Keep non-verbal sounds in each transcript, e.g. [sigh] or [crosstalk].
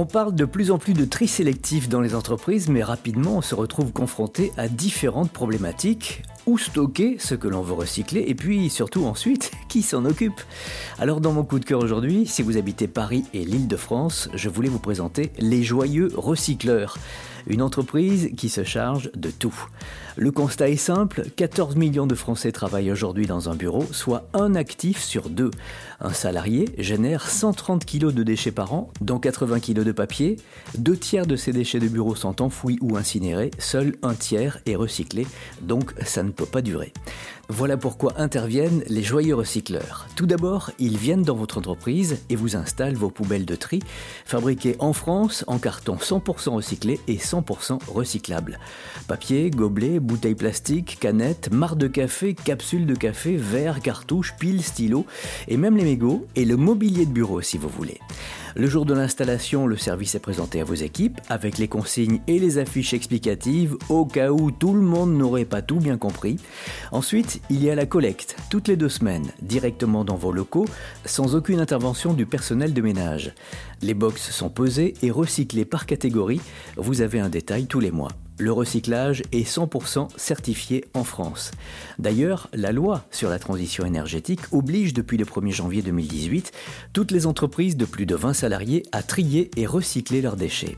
On parle de plus en plus de tri sélectif dans les entreprises, mais rapidement on se retrouve confronté à différentes problématiques. Où stocker ce que l'on veut recycler et puis surtout ensuite, [laughs] qui s'en occupe? Alors dans mon coup de cœur aujourd'hui, si vous habitez Paris et l'île de France, je voulais vous présenter les joyeux recycleurs. Une entreprise qui se charge de tout. Le constat est simple, 14 millions de Français travaillent aujourd'hui dans un bureau, soit un actif sur deux. Un salarié génère 130 kg de déchets par an, dont 80 kg de papier. Deux tiers de ces déchets de bureau sont enfouis ou incinérés, seul un tiers est recyclé, donc ça ne peut pas durer. Voilà pourquoi interviennent les joyeux recycleurs. Tout d'abord, ils viennent dans votre entreprise et vous installent vos poubelles de tri, fabriquées en France en carton 100% recyclé et 100% recyclable. Papier, gobelet, bouteilles plastiques, canettes, marre de café, capsules de café, verres, cartouches, piles, stylos et même les mégots et le mobilier de bureau si vous voulez. Le jour de l'installation, le service est présenté à vos équipes avec les consignes et les affiches explicatives au cas où tout le monde n'aurait pas tout bien compris. Ensuite, il y a la collecte toutes les deux semaines, directement dans vos locaux, sans aucune intervention du personnel de ménage. Les box sont posées et recyclées par catégorie. Vous avez un détail tous les mois le recyclage est 100% certifié en France. D'ailleurs, la loi sur la transition énergétique oblige depuis le 1er janvier 2018 toutes les entreprises de plus de 20 salariés à trier et recycler leurs déchets.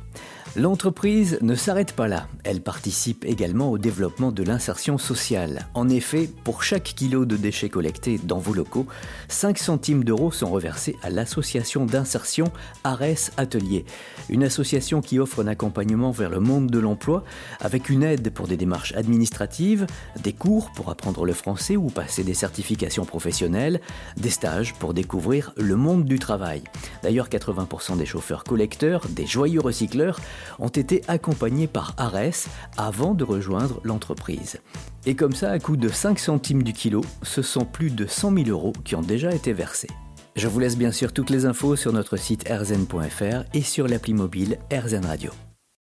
L'entreprise ne s'arrête pas là, elle participe également au développement de l'insertion sociale. En effet, pour chaque kilo de déchets collectés dans vos locaux, 5 centimes d'euros sont reversés à l'association d'insertion Ares Atelier, une association qui offre un accompagnement vers le monde de l'emploi avec une aide pour des démarches administratives, des cours pour apprendre le français ou passer des certifications professionnelles, des stages pour découvrir le monde du travail. D'ailleurs, 80% des chauffeurs collecteurs, des joyeux recycleurs, ont été accompagnés par Ares avant de rejoindre l'entreprise. Et comme ça, à coût de 5 centimes du kilo, ce sont plus de 100 000 euros qui ont déjà été versés. Je vous laisse bien sûr toutes les infos sur notre site rzn.fr et sur l'appli mobile RZN Radio.